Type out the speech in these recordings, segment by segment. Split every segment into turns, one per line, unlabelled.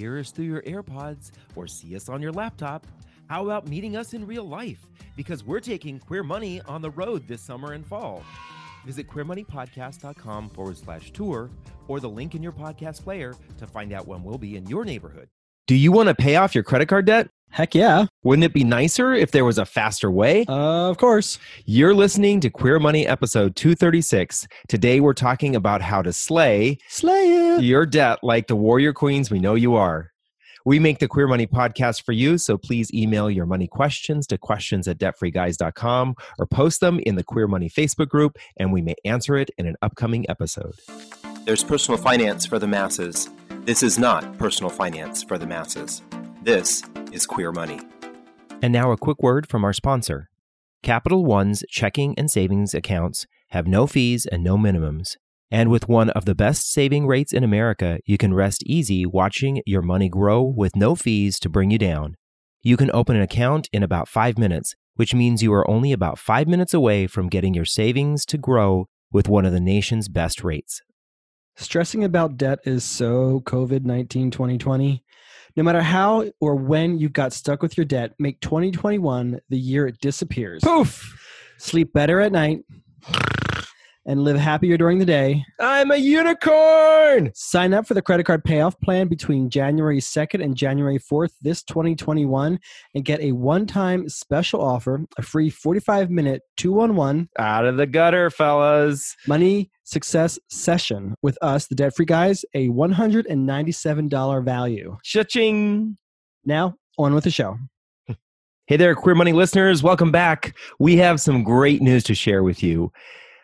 hear us through your AirPods or see us on your laptop, how about meeting us in real life? Because we're taking Queer Money on the road this summer and fall. Visit queermoneypodcast.com forward slash tour or the link in your podcast player to find out when we'll be in your neighborhood. Do you want to pay off your credit card debt?
Heck yeah.
Wouldn't it be nicer if there was a faster way?
Uh, of course.
You're listening to Queer Money episode 236. Today we're talking about how to slay
Slay it.
your debt like the warrior queens we know you are. We make the Queer Money podcast for you, so please email your money questions to questions at debtfreeguys.com or post them in the Queer Money Facebook group, and we may answer it in an upcoming episode. There's personal finance for the masses. This is not personal finance for the masses. This is Queer Money. And now a quick word from our sponsor. Capital One's checking and savings accounts have no fees and no minimums. And with one of the best saving rates in America, you can rest easy watching your money grow with no fees to bring you down. You can open an account in about five minutes, which means you are only about five minutes away from getting your savings to grow with one of the nation's best rates.
Stressing about debt is so COVID 19 2020. No matter how or when you got stuck with your debt, make 2021 the year it disappears.
Poof!
Sleep better at night and live happier during the day.
I'm a unicorn!
Sign up for the credit card payoff plan between January 2nd and January 4th this 2021 and get a one-time special offer, a free 45-minute 211
Out of the gutter, fellas.
money success session with us, the Debt Free Guys, a $197 value.
Cha-ching!
Now, on with the show.
Hey there, Queer Money listeners. Welcome back. We have some great news to share with you.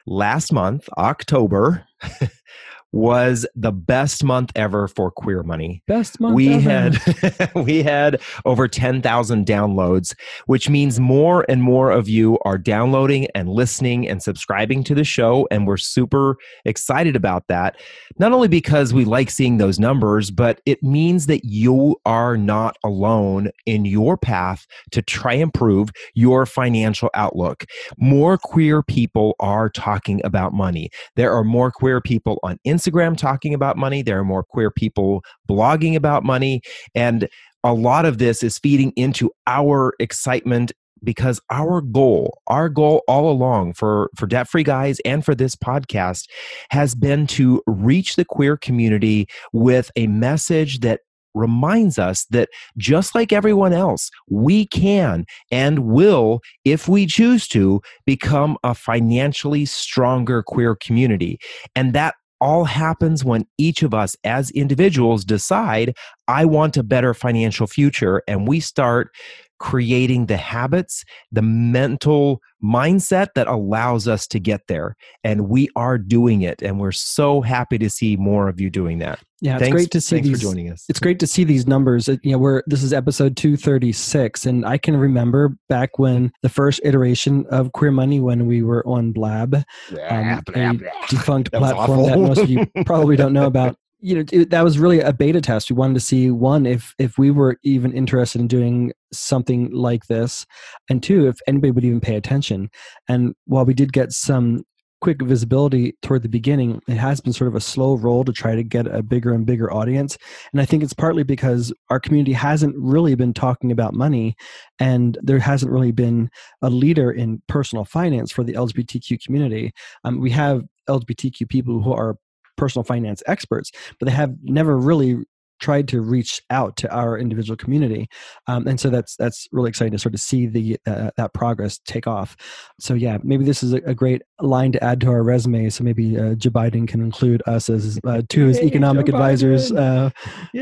Last month, October, was the best month ever for Queer Money.
Best month
we
ever.
had we had over 10,000 downloads which means more and more of you are downloading and listening and subscribing to the show and we're super excited about that not only because we like seeing those numbers but it means that you are not alone in your path to try and improve your financial outlook more queer people are talking about money there are more queer people on Instagram talking about money. There are more queer people blogging about money. And a lot of this is feeding into our excitement because our goal, our goal all along for, for Debt Free Guys and for this podcast has been to reach the queer community with a message that reminds us that just like everyone else, we can and will, if we choose to, become a financially stronger queer community. And that all happens when each of us as individuals decide, I want a better financial future. And we start creating the habits, the mental mindset that allows us to get there. And we are doing it. And we're so happy to see more of you doing that.
Yeah, it's
thanks,
great to see
thanks
these.
for joining us.
It's great to see these numbers. You know, we're this is episode 236 and I can remember back when the first iteration of Queer Money when we were on Blab, um, a defunct
That
platform that most of you probably don't know about. You know, it, that was really a beta test. We wanted to see one if if we were even interested in doing something like this, and two if anybody would even pay attention. And while we did get some quick visibility toward the beginning, it has been sort of a slow roll to try to get a bigger and bigger audience. And I think it's partly because our community hasn't really been talking about money, and there hasn't really been a leader in personal finance for the LGBTQ community. Um, we have LGBTQ people who are personal finance experts, but they have never really tried to reach out to our individual community, um, and so that's that's really exciting to sort of see the uh, that progress take off. So yeah, maybe this is a, a great line to add to our resume. So maybe uh, Joe Biden can include us as uh, two of his
Yay,
economic
Joe
advisors uh,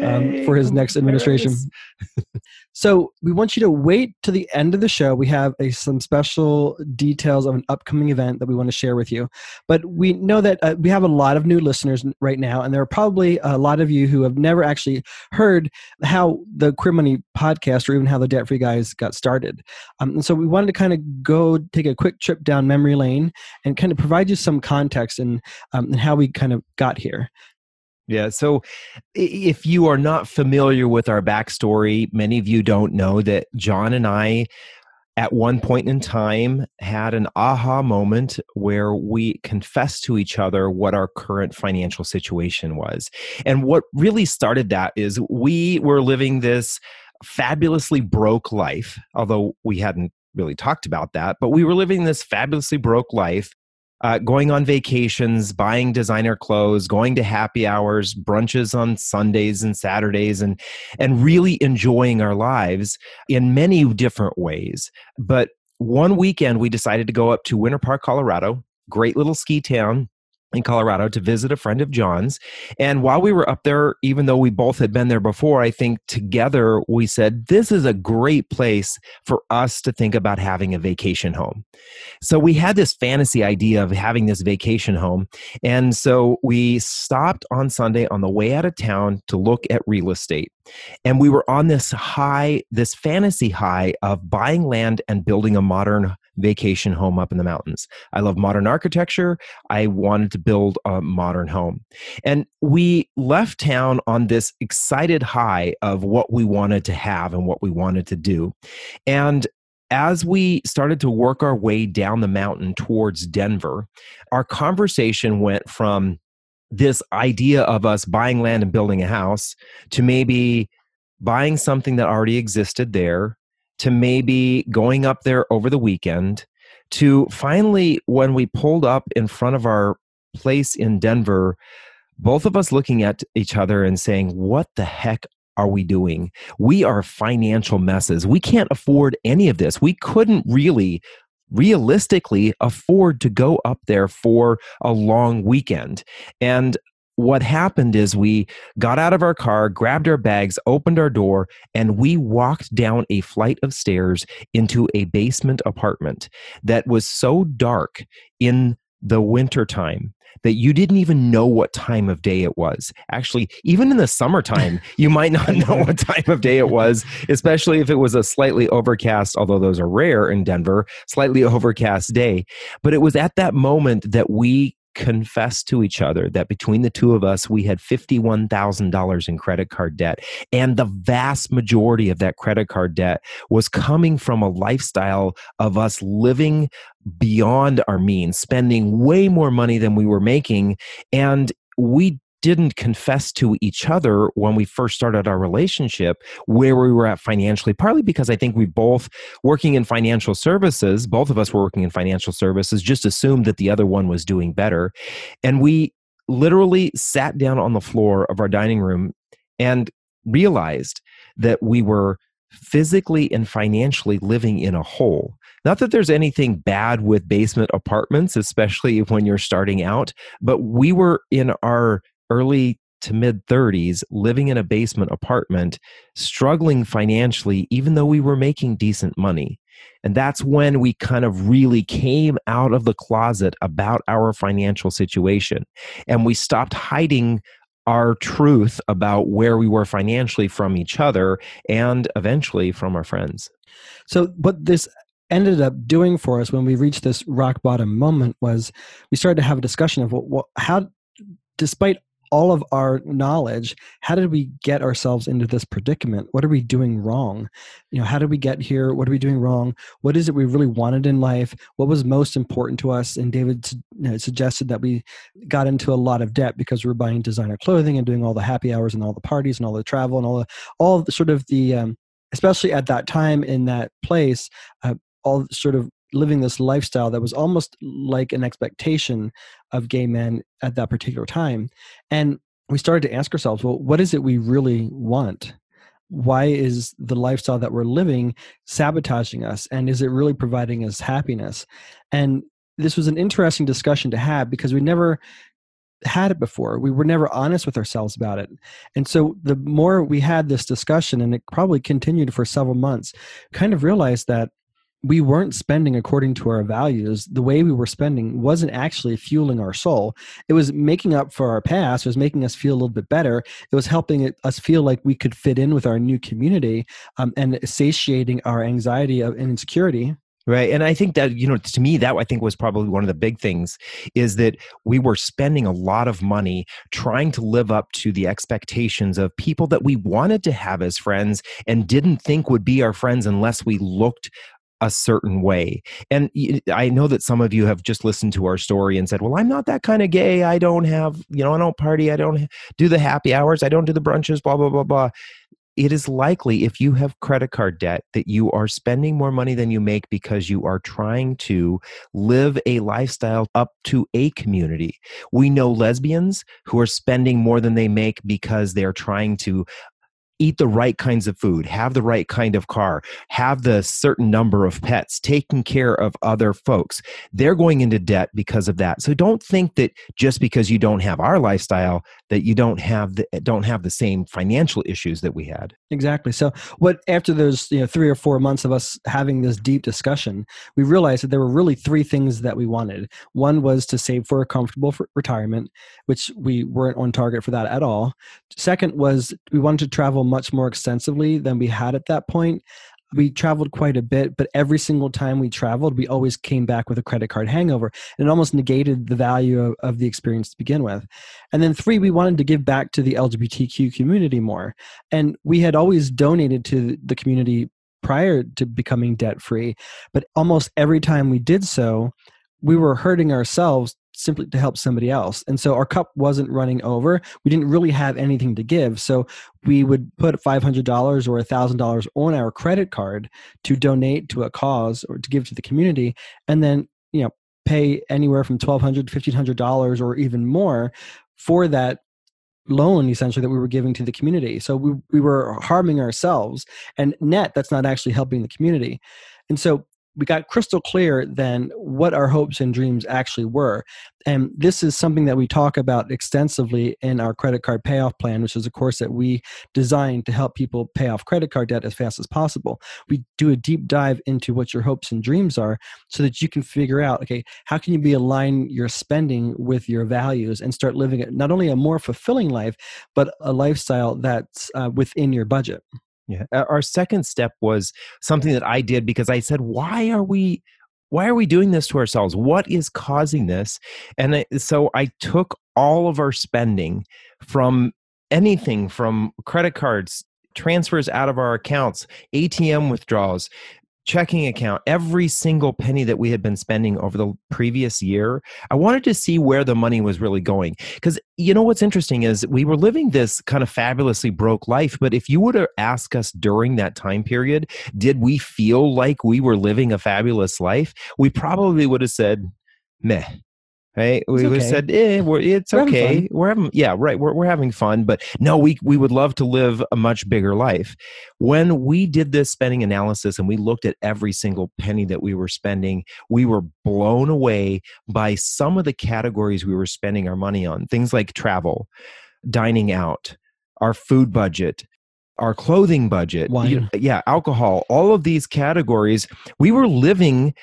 um, for his next administration. So we want you to wait to the end of the show. We have a, some special details of an upcoming event that we want to share with you. But we know that uh, we have a lot of new listeners right now, and there are probably a lot of you who have never actually heard how the Queer Money podcast or even how the Debt Free Guys got started. Um, and so we wanted to kind of go take a quick trip down memory lane and kind of provide you some context and, um, and how we kind of got here.
Yeah. So if you are not familiar with our backstory, many of you don't know that John and I at one point in time had an aha moment where we confessed to each other what our current financial situation was. And what really started that is we were living this fabulously broke life, although we hadn't really talked about that, but we were living this fabulously broke life uh, going on vacations, buying designer clothes, going to happy hours, brunches on Sundays and Saturdays, and and really enjoying our lives in many different ways. But one weekend, we decided to go up to Winter Park, Colorado, great little ski town in Colorado to visit a friend of John's. And while we were up there, even though we both had been there before, I think together we said, this is a great place for us to think about having a vacation home. So we had this fantasy idea of having this vacation home. And so we stopped on Sunday on the way out of town to look at real estate. And we were on this high, this fantasy high of buying land and building a modern vacation home up in the mountains. I love modern architecture. I wanted to build a modern home. And we left town on this excited high of what we wanted to have and what we wanted to do. And as we started to work our way down the mountain towards Denver, our conversation went from this idea of us buying land and building a house to maybe buying something that already existed there to maybe going up there over the weekend to finally when we pulled up in front of our place in Denver both of us looking at each other and saying what the heck are we doing? We are financial messes. We can't afford any of this. We couldn't really realistically afford to go up there for a long weekend. And what happened is we got out of our car, grabbed our bags, opened our door, and we walked down a flight of stairs into a basement apartment that was so dark in the wintertime that you didn't even know what time of day it was. Actually, even in the summertime, you might not know what time of day it was, especially if it was a slightly overcast, although those are rare in Denver, slightly overcast day. But it was at that moment that we confessed to each other that between the two of us, we had $51,000 in credit card debt. And the vast majority of that credit card debt was coming from a lifestyle of us living beyond our means, spending way more money than we were making. And we didn't confess to each other when we first started our relationship where we were at financially, partly because I think we both, working in financial services, both of us were working in financial services, just assumed that the other one was doing better. And we literally sat down on the floor of our dining room and realized that we were physically and financially living in a hole. Not that there's anything bad with basement apartments, especially when you're starting out, but we were in our early to mid 30s living in a basement apartment struggling financially even though we were making decent money. And that's when we kind of really came out of the closet about our financial situation. And we stopped hiding our truth about where we were financially from each other and eventually from our friends.
So what this ended up doing for us when we reached this rock bottom moment was we started to have a discussion of well, how despite all of our knowledge how did we get ourselves into this predicament? What are we doing wrong? You know how did we get here? What are we doing wrong? What is it we really wanted in life? What was most important to us? And david you know, suggested that we got into a lot of debt because we were buying designer clothing and doing all the happy hours and all the parties and all the travel and all the all the sort of the um, especially at that time in that place uh, all sort of living this lifestyle that was almost like an expectation of gay men at that particular time. And we started to ask ourselves, well, what is it we really want? Why is the lifestyle that we're living sabotaging us? And is it really providing us happiness? And this was an interesting discussion to have because we never had it before. We were never honest with ourselves about it. And so the more we had this discussion, and it probably continued for several months, kind of realized that we weren't spending according to our values. The way we were spending wasn't actually fueling our soul. It was making up for our past. It was making us feel a little bit better. It was helping it, us feel like we could fit in with our new community um, and satiating our anxiety and insecurity.
Right. And I think that, you know, to me, that I think was probably one of the big things is that we were spending a lot of money trying to live up to the expectations of people that we wanted to have as friends and didn't think would be our friends unless we looked a certain way. And I know that some of you have just listened to our story and said, "Well, I'm not that kind of gay. I don't have, you know, I don't party. I don't do the happy hours. I don't do the brunches, blah blah blah blah." It is likely if you have credit card debt that you are spending more money than you make because you are trying to live a lifestyle up to a community. We know lesbians who are spending more than they make because they're trying to eat the right kinds of food, have the right kind of car, have the certain number of pets, taking care of other folks. They're going into debt because of that. So don't think that just because you don't have our lifestyle that you don't have the eh, don't have the same financial issues that we had.
Exactly. So what after those, you know, 3 or 4 months of us having this deep discussion, we realized that there were really three things that we wanted. One was to save for a comfortable retirement, which we weren't on target for that at all. Second was we wanted to travel much more extensively than we had at that point. We traveled quite a bit, but every single time we traveled, we always came back with a credit card hangover and it almost negated the value of, of the experience to begin with. And then, three, we wanted to give back to the LGBTQ community more. And we had always donated to the community prior to becoming debt free, but almost every time we did so, we were hurting ourselves simply to help somebody else. And so our cup wasn't running over. We didn't really have anything to give. So we would put $500 or $1,000 on our credit card to donate to a cause or to give to the community. And then, you know, pay anywhere from $1,200 to $1,500 or even more for that loan essentially that we were giving to the community. So we, we were harming ourselves and net that's not actually helping the community. And so we got crystal clear then what our hopes and dreams actually were. And this is something that we talk about extensively in our credit card payoff plan, which is a course that we designed to help people pay off credit card debt as fast as possible. We do a deep dive into what your hopes and dreams are so that you can figure out, okay, how can you be align your spending with your values and start living not only a more fulfilling life, but a lifestyle that's uh, within your budget.
Yeah. Our second step was something that I did because I said, why are we why are we doing this to ourselves? What is causing this? And so I took all of our spending from anything from credit cards, transfers out of our accounts, ATM withdrawals, checking account, every single penny that we had been spending over the previous year, I wanted to see where the money was really going. Because you know what's interesting is we were living this kind of fabulously broke life. But if you were to ask us during that time period, did we feel like we were living a fabulous life? We probably would have said, meh right we okay. said eh, we're, it's we're okay having we're having yeah right we're, we're having fun but no we we would love to live a much bigger life when we did this spending analysis and we looked at every single penny that we were spending we were blown away by some of the categories we were spending our money on things like travel dining out our food budget our clothing budget,
Wine.
yeah, alcohol, all of these categories, we were living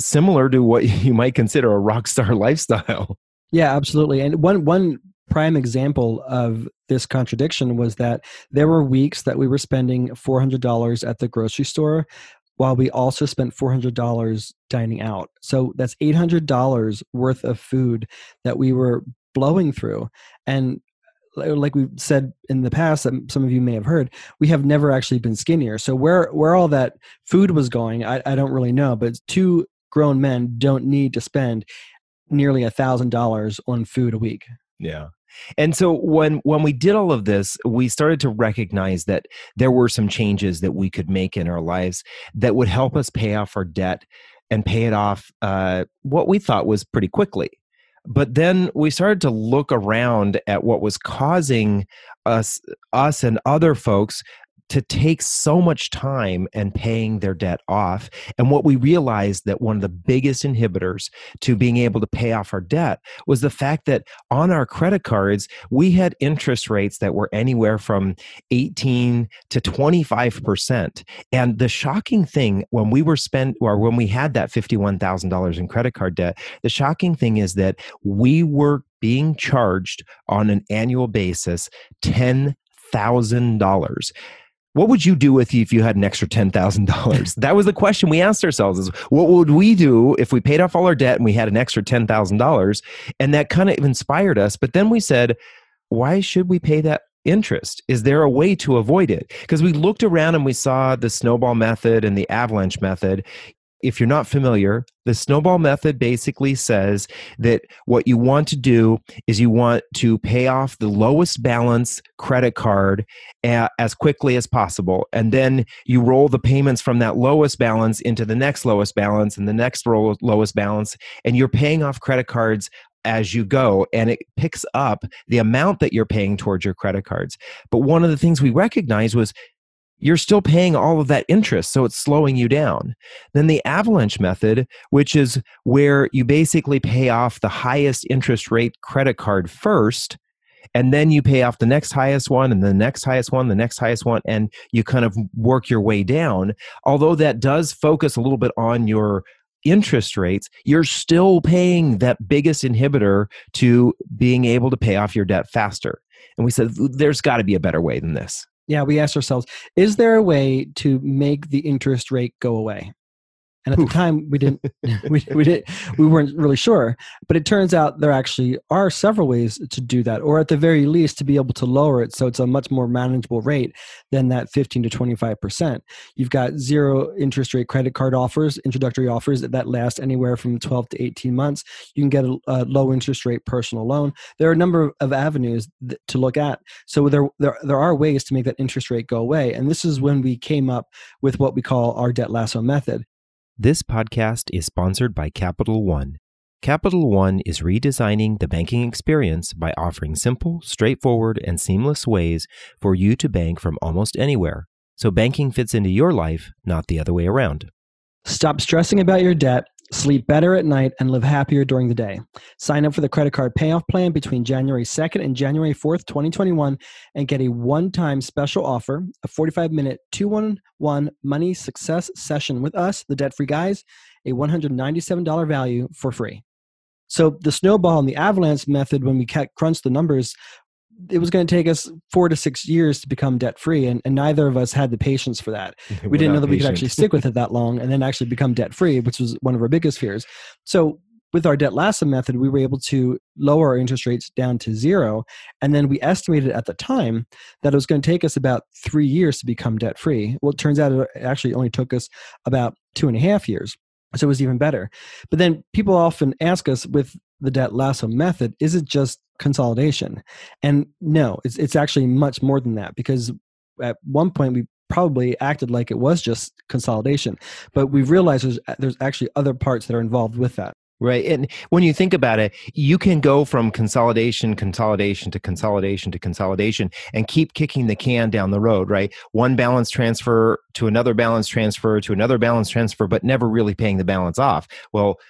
similar to what you might consider a rock star lifestyle.
Yeah, absolutely. And one one prime example of this contradiction was that there were weeks that we were spending $400 at the grocery store while we also spent $400 dining out. So that's $800 worth of food that we were blowing through. And uh, like we've said in the past that some of you may have heard we have never actually been skinnier so where where all that food was going i, I don't really know but two grown men don't need to spend nearly a thousand dollars on food a week.
Yeah. And so when when we did all of this, we started to recognize that there were some changes that we could make in our lives that would help us pay off our debt and pay it off uh, what we thought was pretty quickly. But then we started to look around at what was causing us us and other folks to take so much time and paying their debt off. And what we realized that one of the biggest inhibitors to being able to pay off our debt was the fact that on our credit cards, we had interest rates that were anywhere from 18 to 25%. And the shocking thing when we were spent or when we had that $51,000 in credit card debt, the shocking thing is that we were being charged on an annual basis $10,000 what would you do with you if you had an extra $10,000? that was the question we asked ourselves is what would we do if we paid off all our debt and we had an extra $10,000? And that kind of inspired us. But then we said, why should we pay that interest? Is there a way to avoid it? Because we looked around and we saw the snowball method and the avalanche method. If you're not familiar, the snowball method basically says that what you want to do is you want to pay off the lowest balance credit card as quickly as possible. And then you roll the payments from that lowest balance into the next lowest balance and the next lowest balance. And you're paying off credit cards as you go and it picks up the amount that you're paying towards your credit cards. But one of the things we recognized was you're still paying all of that interest, so it's slowing you down. Then the avalanche method, which is where you basically pay off the highest interest rate credit card first, and then you pay off the next highest one, and the next highest one, the next highest one, and you kind of work your way down. Although that does focus a little bit on your interest rates, you're still paying that biggest inhibitor to being able to pay off your debt faster. And we said, there's got to be a better way than this.
Yeah, we asked ourselves, is there a way to make the interest rate go away? And at Oof. the time, we didn't, we, we did, we weren't really sure. But it turns out there actually are several ways to do that, or at the very least, to be able to lower it so it's a much more manageable rate than that 15 to 25 percent. You've got zero interest rate credit card offers, introductory offers that last anywhere from 12 to 18 months. You can get a, a low interest rate personal loan. There are a number of avenues th- to look at. So there, there, there are ways to make that interest rate go away. And this is when we came up with what we call our debt lasso method.
This podcast is sponsored by Capital One. Capital One is redesigning the banking experience by offering simple, straightforward, and seamless ways for you to bank from almost anywhere. So banking fits into your life, not the other way around.
Stop stressing about your debt Sleep better at night and live happier during the day. Sign up for the credit card payoff plan between January 2nd and January 4th, 2021, and get a one time special offer a 45 minute 211 money success session with us, the debt free guys, a $197 value for free. So the snowball and the avalanche method, when we crunched the numbers, it was going to take us four to six years to become debt free and, and neither of us had the patience for that. We didn't know that patient. we could actually stick with it that long and then actually become debt free which was one of our biggest fears. So with our debt lasso method we were able to lower our interest rates down to zero and then we estimated at the time that it was going to take us about three years to become debt free well it turns out it actually only took us about two and a half years so it was even better. But then people often ask us with the debt lasso method is it just consolidation. And no, it's it's actually much more than that because at one point we probably acted like it was just consolidation, but we realized there's there's actually other parts that are involved with that.
Right. And when you think about it, you can go from consolidation, consolidation to consolidation to consolidation and keep kicking the can down the road, right? One balance transfer to another balance transfer to another balance transfer, but never really paying the balance off. Well,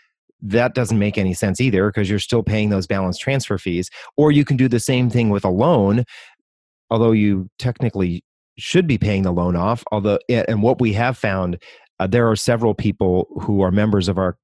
that doesn't make any sense either because you're still paying those balance transfer fees. Or you can do the same thing with a loan, although you technically should be paying the loan off. Although, and what we have found, uh, there are several people who are members of our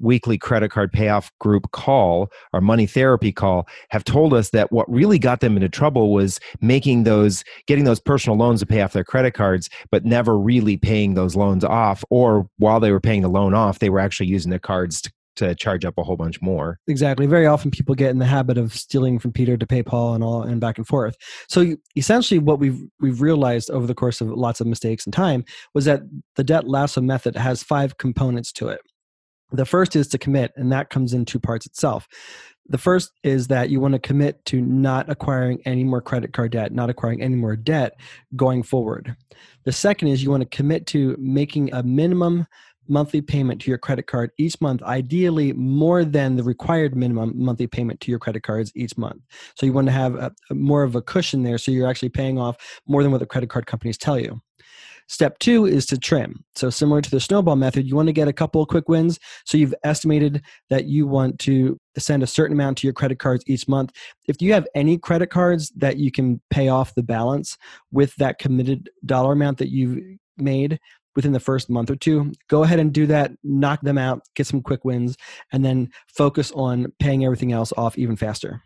weekly credit card payoff group call our money therapy call have told us that what really got them into trouble was making those getting those personal loans to pay off their credit cards but never really paying those loans off or while they were paying the loan off they were actually using the cards to to charge up a whole bunch more.
Exactly. Very often people get in the habit of stealing from Peter to pay Paul and all and back and forth. So essentially what we've we've realized over the course of lots of mistakes and time was that the debt lasso method has five components to it. The first is to commit and that comes in two parts itself. The first is that you want to commit to not acquiring any more credit card debt, not acquiring any more debt going forward. The second is you want to commit to making a minimum monthly payment to your credit card each month, ideally more than the required minimum monthly payment to your credit cards each month. So you want to have a, more of a cushion there so you're actually paying off more than what the credit card companies tell you. Step two is to trim. So, similar to the snowball method, you want to get a couple of quick wins. So, you've estimated that you want to send a certain amount to your credit cards each month. If you have any credit cards that you can pay off the balance with that committed dollar amount that you've made, within the first month or two. Go ahead and do that, knock them out, get some quick wins, and then focus on paying everything else off even faster.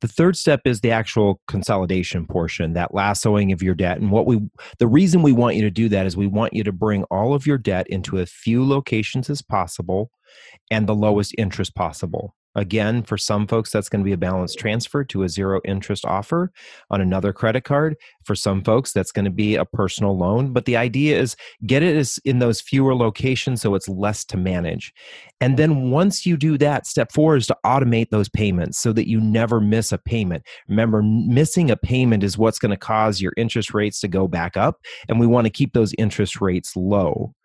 The third step is the actual consolidation portion, that lassoing of your debt. And what we the reason we want you to do that is we want you to bring all of your debt into as few locations as possible and the lowest interest possible. Again, for some folks, that's going to be a balance transfer to a zero interest offer on another credit card. For some folks, that's going to be a personal loan. But the idea is get it in those fewer locations so it's less to manage. And then once you do that, step four is to automate those payments so that you never miss a payment. Remember, missing a payment is what's going to cause your interest rates to go back up. And we want to keep those interest rates low.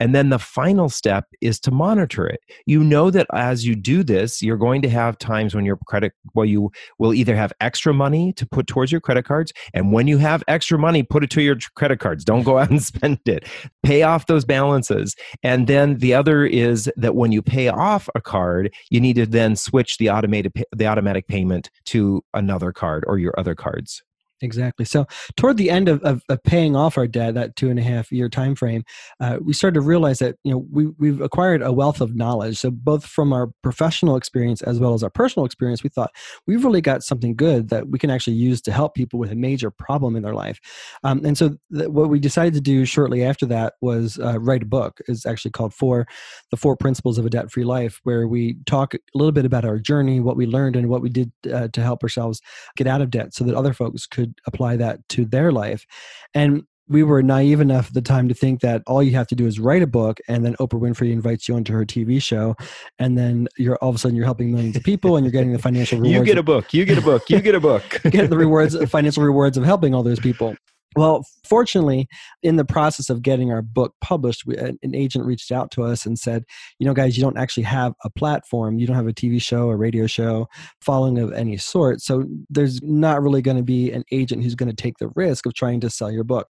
And then the final step is to monitor it. You know that as you do this, you're going to have times when your credit, well, you will either have extra money to put towards your credit cards. And when you have extra money, put it to your credit cards. Don't go out and spend it. Pay off those balances. And then the other is that when you pay off a card, you need to then switch the automated, the automatic payment to another card or your other cards.
Exactly. So toward the end of, of, of, paying off our debt, that two and a half year time frame, uh, we started to realize that you know we we've acquired a wealth of knowledge. So both from our professional experience as well as our personal experience, we thought we've really got something good that we can actually use to help people with a major problem in their life. Um, and so th- what we decided to do shortly after that was uh, write a book. It's actually called "For the Four Principles of a Debt Free Life," where we talk a little bit about our journey, what we learned, and what we did uh, to help ourselves get out of debt, so that other folks could could apply that to their life. And we were naive enough at the time to think that all you have to do is write a book and then Oprah Winfrey invites you onto her TV show and then you're all of a sudden you're helping millions of people and you're getting the financial rewards.
You get a book. You get a book. You get a book.
get the rewards, financial rewards of helping all those people. Well, fortunately, in the process of getting our book published, we, an agent reached out to us and said, you know, guys, you don't actually have a platform. You don't have a TV show, a radio show, following of any sort. So there's not really going to be an agent who's going to take the risk of trying to sell your book.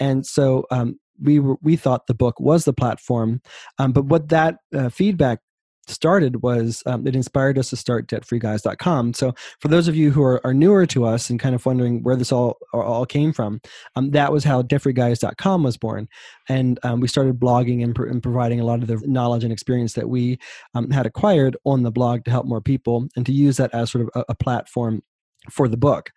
And so um, we were, we thought the book was the platform. Um, but what that uh, feedback started was um, it inspired us to start debtfreeguys.com so for those of you who are, are newer to us and kind of wondering where this all all came from um, that was how debtfreeguys.com was born. And um, we started blogging and, and, providing a lot of the knowledge and experience that we um, had acquired on the blog to help more people and to use that as sort of a, a platform for the book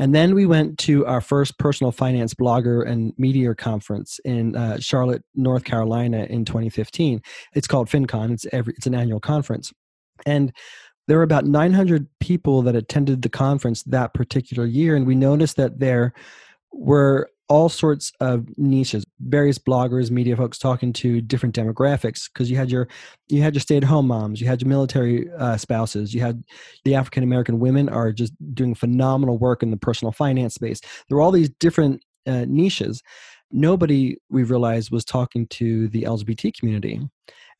and then we went to our first personal finance blogger and media conference in uh, Charlotte, North Carolina in 2015. It's called FinCon. It's every it's an annual conference. And there were about 900 people that attended the conference that particular year and we noticed that there were all sorts of niches various bloggers media folks talking to different demographics because you had your you had your stay-at-home moms you had your military uh, spouses you had the african american women are just doing phenomenal work in the personal finance space. There were all these different uh, niches. Nobody we realized was talking to the lgbt community.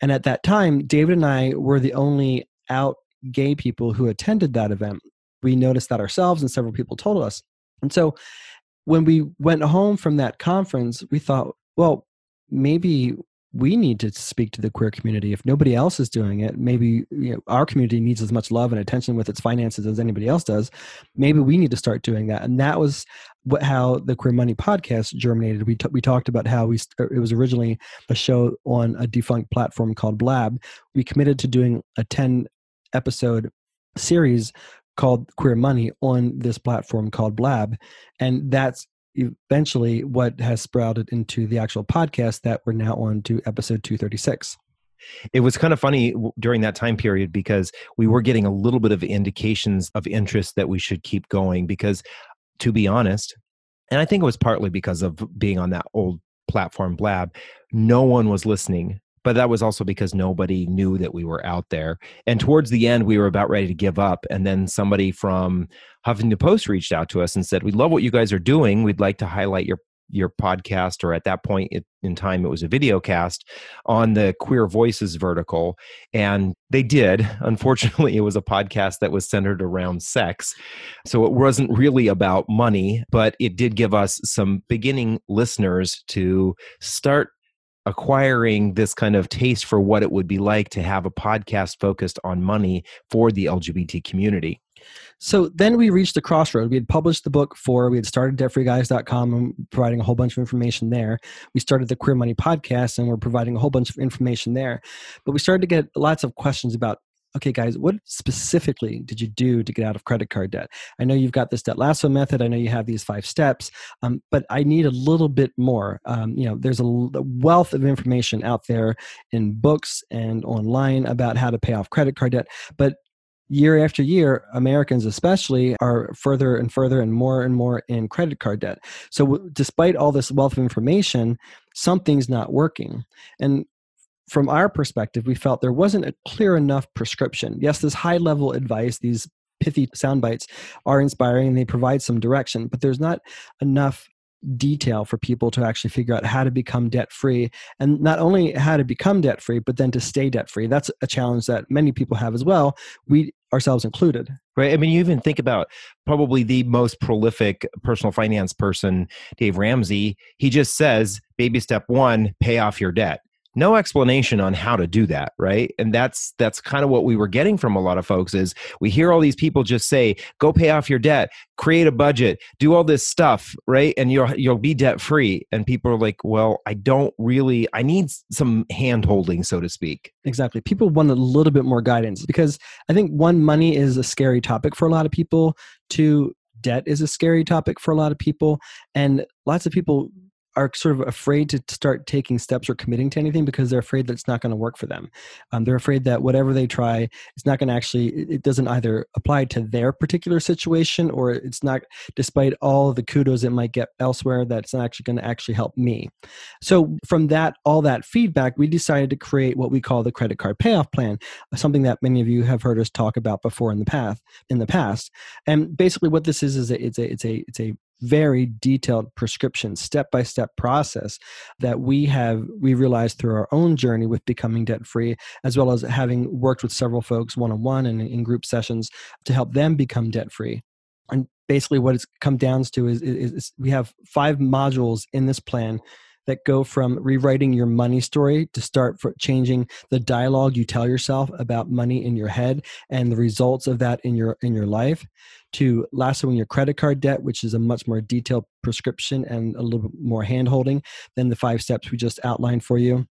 And at that time david and i were the only out gay people who attended that event. We noticed that ourselves and several people told us. And so when we went home from that conference, we thought, well, maybe we need to speak to the queer community. If nobody else is doing it, maybe you know, our community needs as much love and attention with its finances as anybody else does. Maybe we need to start doing that. And that was what, how the Queer Money podcast germinated. We, t- we talked about how we st- it was originally a show on a defunct platform called Blab. We committed to doing a 10 episode series called Queer Money on this platform called Blab. And that's eventually what has sprouted into the actual podcast that we're now on to episode 236
it was kind of funny during that time period because we were getting a little bit of indications of interest that we should keep going because to be honest and i think it was partly because of being on that old platform blab no one was listening but that was also because nobody knew that we were out there. And towards the end, we were about ready to give up. And then somebody from Huffington Post reached out to us and said, "We love what you guys are doing. We'd like to highlight your your podcast, or at that point in time, it was a video cast on the Queer Voices vertical." And they did. Unfortunately, it was a podcast that was centered around sex, so it wasn't really about money, but it did give us some beginning listeners to start acquiring this kind of taste for what it would be like to have a podcast focused on money for the LGBT community.
So then we reached the crossroad. We had published the book for, we had started debtfreeguys.com and providing a whole bunch of information there. We started the Queer Money podcast and we're providing a whole bunch of information there. But we started to get lots of questions about okay, guys, what specifically did you do to get out of credit card debt? I know you've got this debt lasso method. I know you have these five steps, um, but I need a little bit more. Um, you know, there's a, wealth of information out there in books and online about how to pay off credit card debt, but year after year, Americans especially are further and further and more and more in credit card debt. So, despite all this wealth of information, something's not working. And from our perspective, we felt there wasn't a clear enough prescription. Yes, this high level advice, these pithy sound bites are inspiring and they provide some direction, but there's not enough detail for people to actually figure out how to become debt free and not only how to become debt free but then to stay debt free that's a challenge that many people have as well we ourselves included.
Right? I mean you even think about probably the most prolific personal finance person dave ramsey. He just says baby step 1 pay off your debt no explanation on how to do that right? And that's that's kind of what we were getting from a lot of folks is we hear all these people just say go pay off your debt create a budget do all this stuff right? And you'll you'll be debt free and people are like well i don't really i need some hand holding so to speak.
Exactly. People want a little bit more guidance because i think one money is a scary topic for a lot of people. Two debt is a scary topic for a lot of people. And lots of people are sort of afraid to start taking steps or committing to anything because they're afraid that it's not going to work for them. Um, they're afraid that whatever they try, it's not going to actually, it doesn't either apply to their particular situation or it's not, despite all the kudos it might get elsewhere, that it's not actually going to actually help me. So from that, all that feedback, we decided to create what we call the credit card payoff plan, something that many of you have heard us talk about before in the past. In the past, and basically what this is is a, it's a it's a it's a very detailed prescription step by step process that we have we realized through our own journey with becoming debt free as well as having worked with several folks one on one and in group sessions to help them become debt free and basically what it's come down to is, is, is we have five modules in this plan that go from rewriting your money story to start for changing the dialogue you tell yourself about money in your head and the results of that in your in your life to lassoing your credit card debt which is a much more detailed prescription and a little bit more hand holding than the five steps we just outlined for you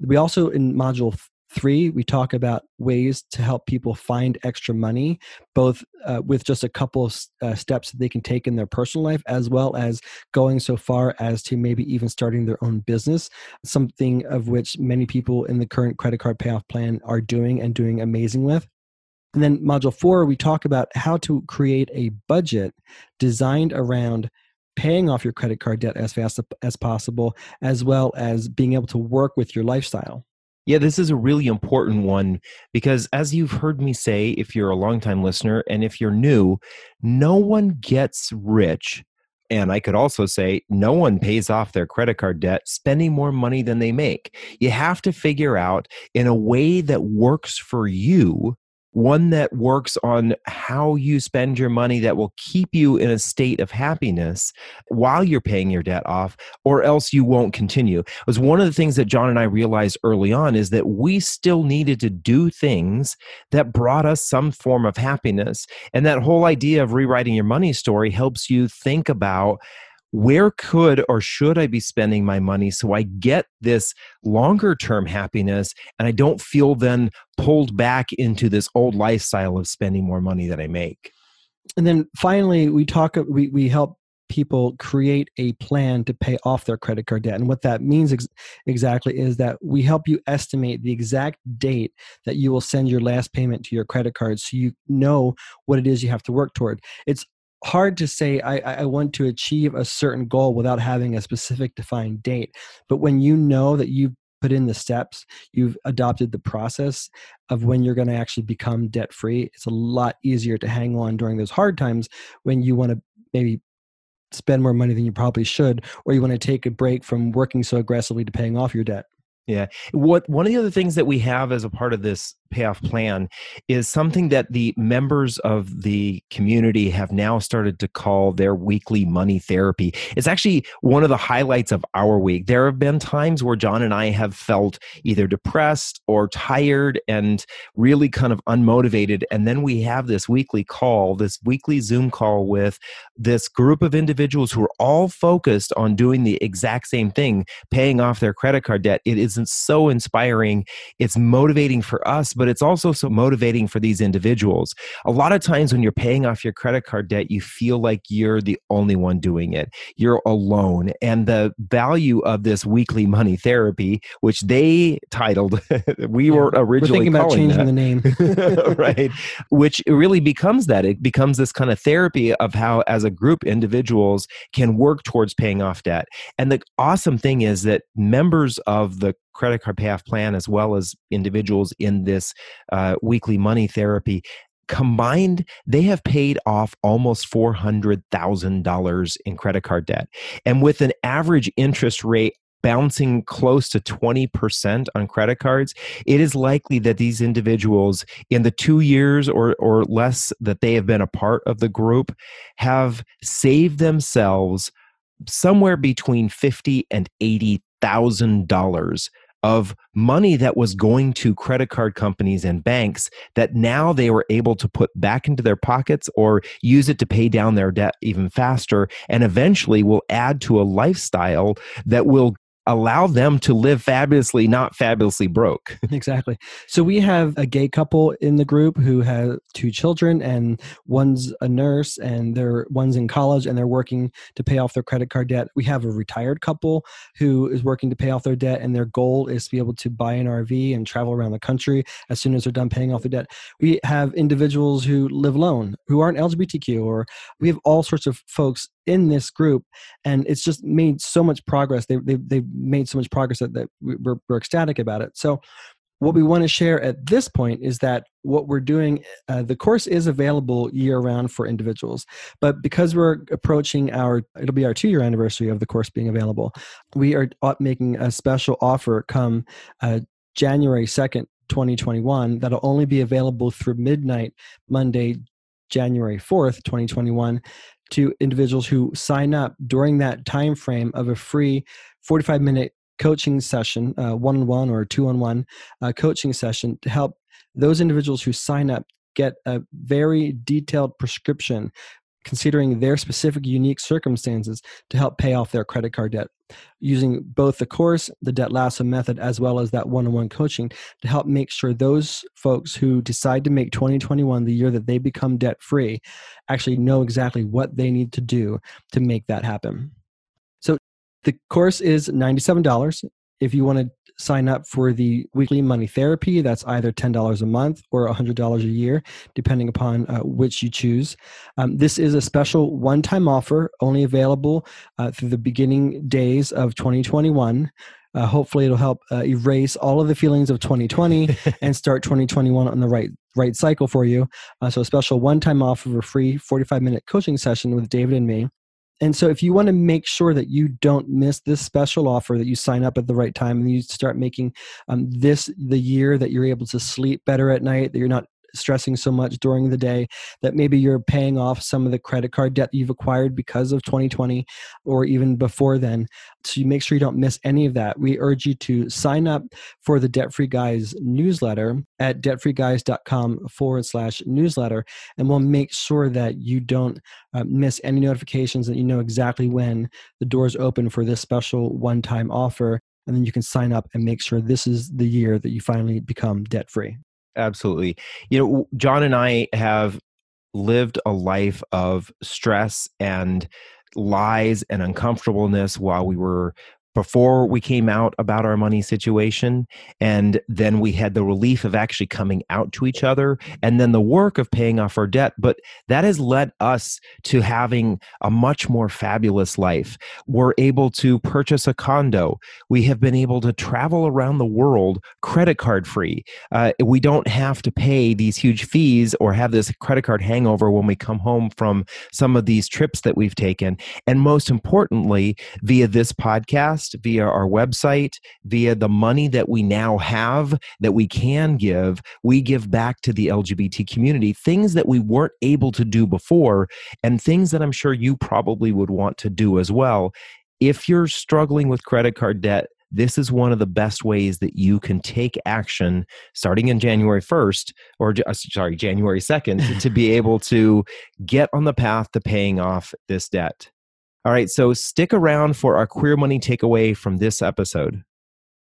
we also in module Three, we talk about ways to help people find extra money, both uh, with just a couple of uh, steps that they can take in their personal life, as well as going so far as to maybe even starting their own business, something of which many people in the current credit card payoff plan are doing and doing amazing with. And then, module four, we talk about how to create a budget designed around paying off your credit card debt as fast as possible, as well as being able to work with your lifestyle.
Yeah, this is a really important one because, as you've heard me say, if you're a longtime listener and if you're new, no one gets rich. And I could also say, no one pays off their credit card debt spending more money than they make. You have to figure out in a way that works for you one that works on how you spend your money that will keep you in a state of happiness while you're paying your debt off or else you won't continue. It was one of the things that john and i realized early on is that we still needed to do things that brought us some form of happiness. And that whole idea of rewriting your money story helps you think about where could or should I be spending my money so I get this longer term happiness and I don't feel then pulled back into this old lifestyle of spending more money that I make?
And then finally, we talk, we, we help people create a plan to pay off their credit card debt. And what that means ex- exactly is that we help you estimate the exact date that you will send your last payment to your credit card so you know what it is you have to work toward. It's hard to say I, I want to achieve a certain goal without having a specific defined date. But when you know that you've put in the steps, you've adopted the process of when you're going to actually become debt free, it's a lot easier to hang on during those hard times when you want to maybe spend more money than you probably should, or you want to take a break from working so aggressively to paying off your debt.
Yeah. What one of the other things that we have as a part of this payoff plan is something that the members of the community have now started to call their weekly money therapy. It's actually one of the highlights of our week. There have been times where John and I have felt either depressed or tired and really kind of unmotivated. And then we have this weekly call, this weekly Zoom call with this group of individuals who are all focused on doing the exact same thing, paying off their credit card debt. It isn't so inspiring. It's motivating for us but it's also so motivating for these individuals. A lot of times when you're paying off your credit card debt, you feel like you're the only one doing it. You're alone. And the value of this weekly money therapy, which they titled, we yeah, were originally
we're thinking about changing
that,
the
name, right? Which really becomes that. It becomes this kind of therapy of how, as a group, individuals can work towards paying off debt. And the awesome thing is that members of the credit card payoff plan, as well as individuals in this uh, weekly money therapy, combined, they have paid off almost $400,000 in credit card debt. And with an average interest rate bouncing close to 20% on credit cards, it is likely that these individuals, in the two years or, or less that they have been a part of the group, have saved themselves somewhere between fifty and eighty thousand dollars of money that was going to credit card companies and banks that now they were able to put back into their pockets or use it to pay down their debt even faster and eventually will add to a lifestyle that will allow them to live fabulously, not fabulously broke.
exactly. So we have a gay couple in the group who have two children, and one's a nurse, and they're one's in college, and they're working to pay off their credit card debt. We have a retired couple who is working to pay off their debt, and their goal is to be able to buy an RV and travel around the country as soon as they're done paying off the debt. We have individuals who live alone, who aren't LGBTQ, or we have all sorts of folks in this group and it's just made so much progress. They, they, they've made so much progress that, that we're, we're ecstatic about it. So what we want to share at this point is that what we're doing uh, the course is available year round for individuals but because we're approaching our it'll be our two year anniversary of the course being available we are making a special offer come uh, january 2nd 2021 that'll only be available through midnight monday january 4th 2021 to individuals who sign up during that time frame of a free 45 minute coaching session, one on one or two on one uh, coaching session to help those individuals who sign up get a very detailed prescription considering their specific unique circumstances to help pay off their credit card debt using both the course the debt lasso method as well as that one-on-one coaching to help make sure those folks who decide to make 2021 the year that they become debt free actually know exactly what they need to do to make that happen. So the course is $97 if you want to sign up for the weekly money therapy, that's either $10 a month or $100 a year, depending upon uh, which you choose. Um, this is a special one time offer, only available uh, through the beginning days of 2021. Uh, hopefully, it'll help uh, erase all of the feelings of 2020 and start 2021 on the right right cycle for you. Uh, so, a special one time offer of a free 45 minute coaching session with David and me. And so, if you want to make sure that you don't miss this special offer, that you sign up at the right time, and you start making um, this the year that you're able to sleep better at night, that you're not stressing so much during the day that maybe you're paying off some of the credit card debt you've acquired because of 2020 or even before then. So you make sure you don't miss any of that. We urge you to sign up for the Debt Free Guys newsletter at debtfreeguys.com forward slash newsletter, and we'll make sure that you don't uh, miss any notifications, that you know exactly when the doors open for this special one time offer. And then you can sign up and make sure this is the year that you finally become debt free.
Absolutely. You know, John and I have lived a life of stress and lies and uncomfortableness while we were before we came out about our money situation and then we had the relief of actually coming out to each other and then the work of paying off our debt. But that has led us to having a much more fabulous life. We're able to purchase a condo. We have been able to travel around the world credit card free. Uh, we don't have to pay these huge fees or have this credit card hangover when we come home from some of these trips that we've taken. And most importantly via this podcast podcast, via our website, via the money that we now have that we can give, we give back to the LGBT community things that we weren't able to do before, and things that I'm sure you probably would want to do as well. If you're struggling with credit card debt, this is one of the best ways that you can take action starting in January 1st or uh, sorry, January 2nd to be able to get on the path to paying off this debt. All right, so stick around for our queer money takeaway from this episode.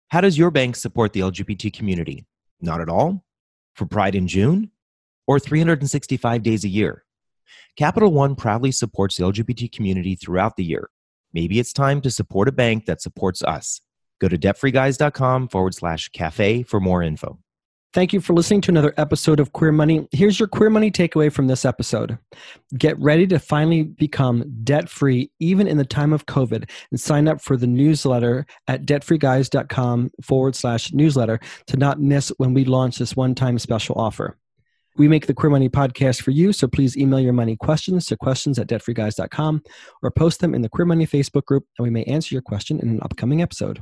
How does your bank support the LGBT community? Not at all? For Pride in June? Or 365 days a year? Capital One proudly supports the LGBT community throughout the year. Maybe it's time to support a bank that supports us. Go to debtfreeguys.com forward slash cafe for more info.
Thank you for listening to another episode of Queer Money. Here's your Queer Money takeaway from this episode. Get ready to finally become debt free, even in the time of COVID, and sign up for the newsletter at debtfreeguys.com forward slash newsletter to not miss when we launch this one time special offer. We make the Queer Money podcast for you, so please email your money questions to questions at debtfreeguys.com or post them in the Queer Money Facebook group, and we may answer your question in an upcoming episode.